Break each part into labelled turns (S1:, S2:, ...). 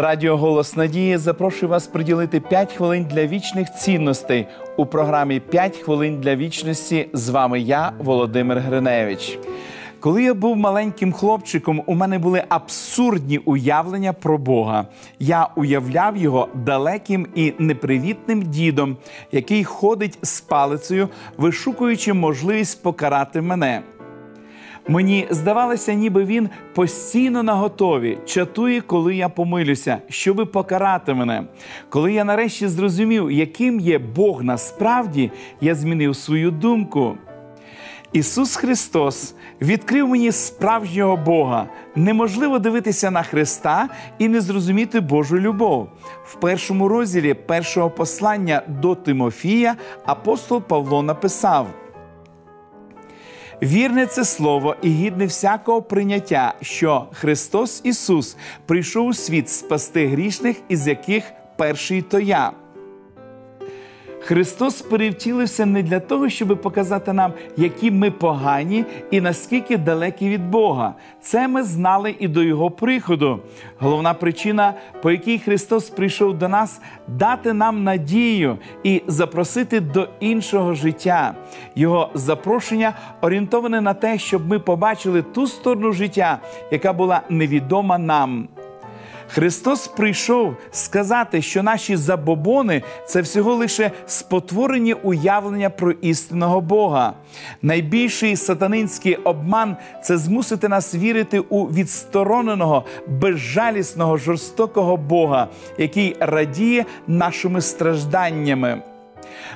S1: Радіо Голос Надії запрошує вас приділити 5 хвилин для вічних цінностей у програмі «5 хвилин для вічності. З вами я, Володимир Гриневич. Коли я був маленьким хлопчиком, у мене були абсурдні уявлення про Бога. Я уявляв його далеким і непривітним дідом, який ходить з палицею, вишукуючи можливість покарати мене. Мені здавалося, ніби він постійно наготові, чатує, коли я помилюся, щоби покарати мене. Коли я нарешті зрозумів, яким є Бог насправді, я змінив свою думку. Ісус Христос відкрив мені справжнього Бога. Неможливо дивитися на Христа і не зрозуміти Божу любов. В першому розділі першого послання до Тимофія апостол Павло написав. Вірне це слово і гідне всякого прийняття, що Христос Ісус прийшов у світ спасти грішних, із яких перший то я. Христос перевтілився не для того, щоб показати нам, які ми погані і наскільки далекі від Бога. Це ми знали і до Його приходу. Головна причина, по якій Христос прийшов до нас, дати нам надію і запросити до іншого життя. Його запрошення орієнтоване на те, щоб ми побачили ту сторону життя, яка була невідома нам. Христос прийшов сказати, що наші забобони це всього лише спотворені уявлення про істинного Бога. Найбільший сатанинський обман це змусити нас вірити у відстороненого, безжалісного, жорстокого Бога, який радіє нашими стражданнями.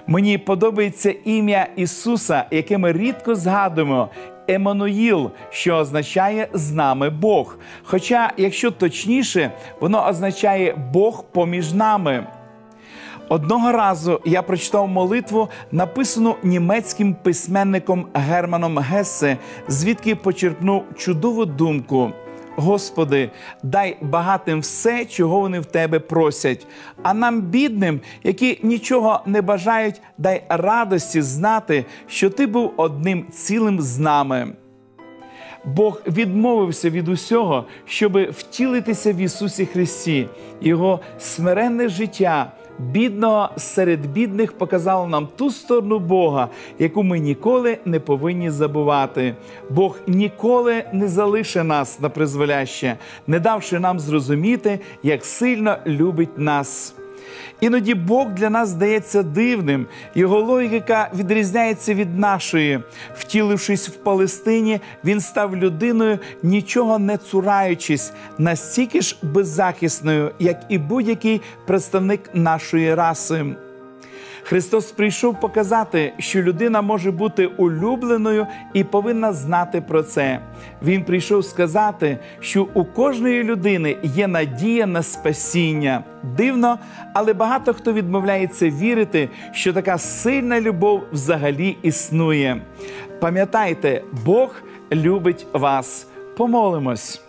S1: Мені подобається ім'я Ісуса, яке ми рідко згадуємо, Еммануїл, що означає з нами Бог. Хоча, якщо точніше, воно означає Бог поміж нами. Одного разу я прочитав молитву, написану німецьким письменником Германом Гессе, звідки почерпнув чудову думку. Господи, дай багатим все, чого вони в тебе просять. А нам, бідним, які нічого не бажають, дай радості знати, що ти був одним цілим з нами. Бог відмовився від усього, щоб втілитися в Ісусі Христі, Його смиренне життя бідного серед бідних показало нам ту сторону Бога, яку ми ніколи не повинні забувати. Бог ніколи не залише нас на призволяще, не давши нам зрозуміти, як сильно любить нас. Іноді Бог для нас здається дивним, його логіка відрізняється від нашої. Втілившись в Палестині, він став людиною, нічого не цураючись, настільки ж беззахисною, як і будь-який представник нашої раси. Христос прийшов показати, що людина може бути улюбленою і повинна знати про це. Він прийшов сказати, що у кожної людини є надія на спасіння. Дивно, але багато хто відмовляється вірити, що така сильна любов взагалі існує. Пам'ятайте, Бог любить вас. Помолимось.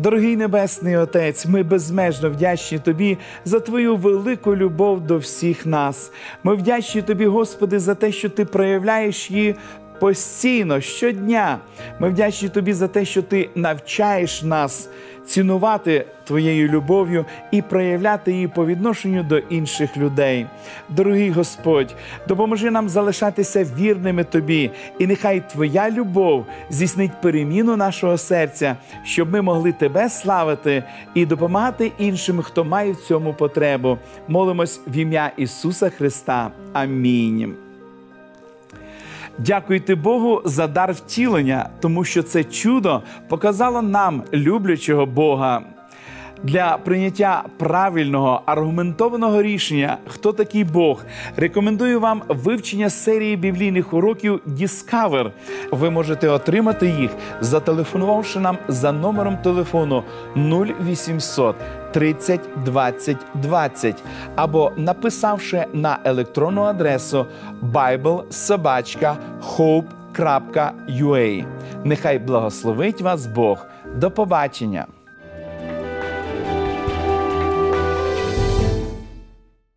S1: Дорогий Небесний Отець, ми безмежно вдячні Тобі за Твою велику любов до всіх нас. Ми вдячні Тобі, Господи, за те, що Ти проявляєш її постійно, щодня. Ми вдячні тобі за те, що ти навчаєш нас цінувати твоєю любов'ю і проявляти її по відношенню до інших людей. Дорогий Господь, допоможи нам залишатися вірними тобі, і нехай Твоя любов здійснить переміну нашого серця, щоб ми могли тебе славити і допомагати іншим, хто має в цьому потребу. Молимось в ім'я Ісуса Христа. Амінь. Дякуйте Богу за дар втілення, тому що це чудо показало нам люблячого Бога. Для прийняття правильного аргументованого рішення, хто такий Бог, рекомендую вам вивчення серії біблійних уроків Discover. Ви можете отримати їх, зателефонувавши нам за номером телефону 0800 30 20 20 або написавши на електронну адресу biblesobachka.hope.ua. Нехай благословить вас Бог. До побачення!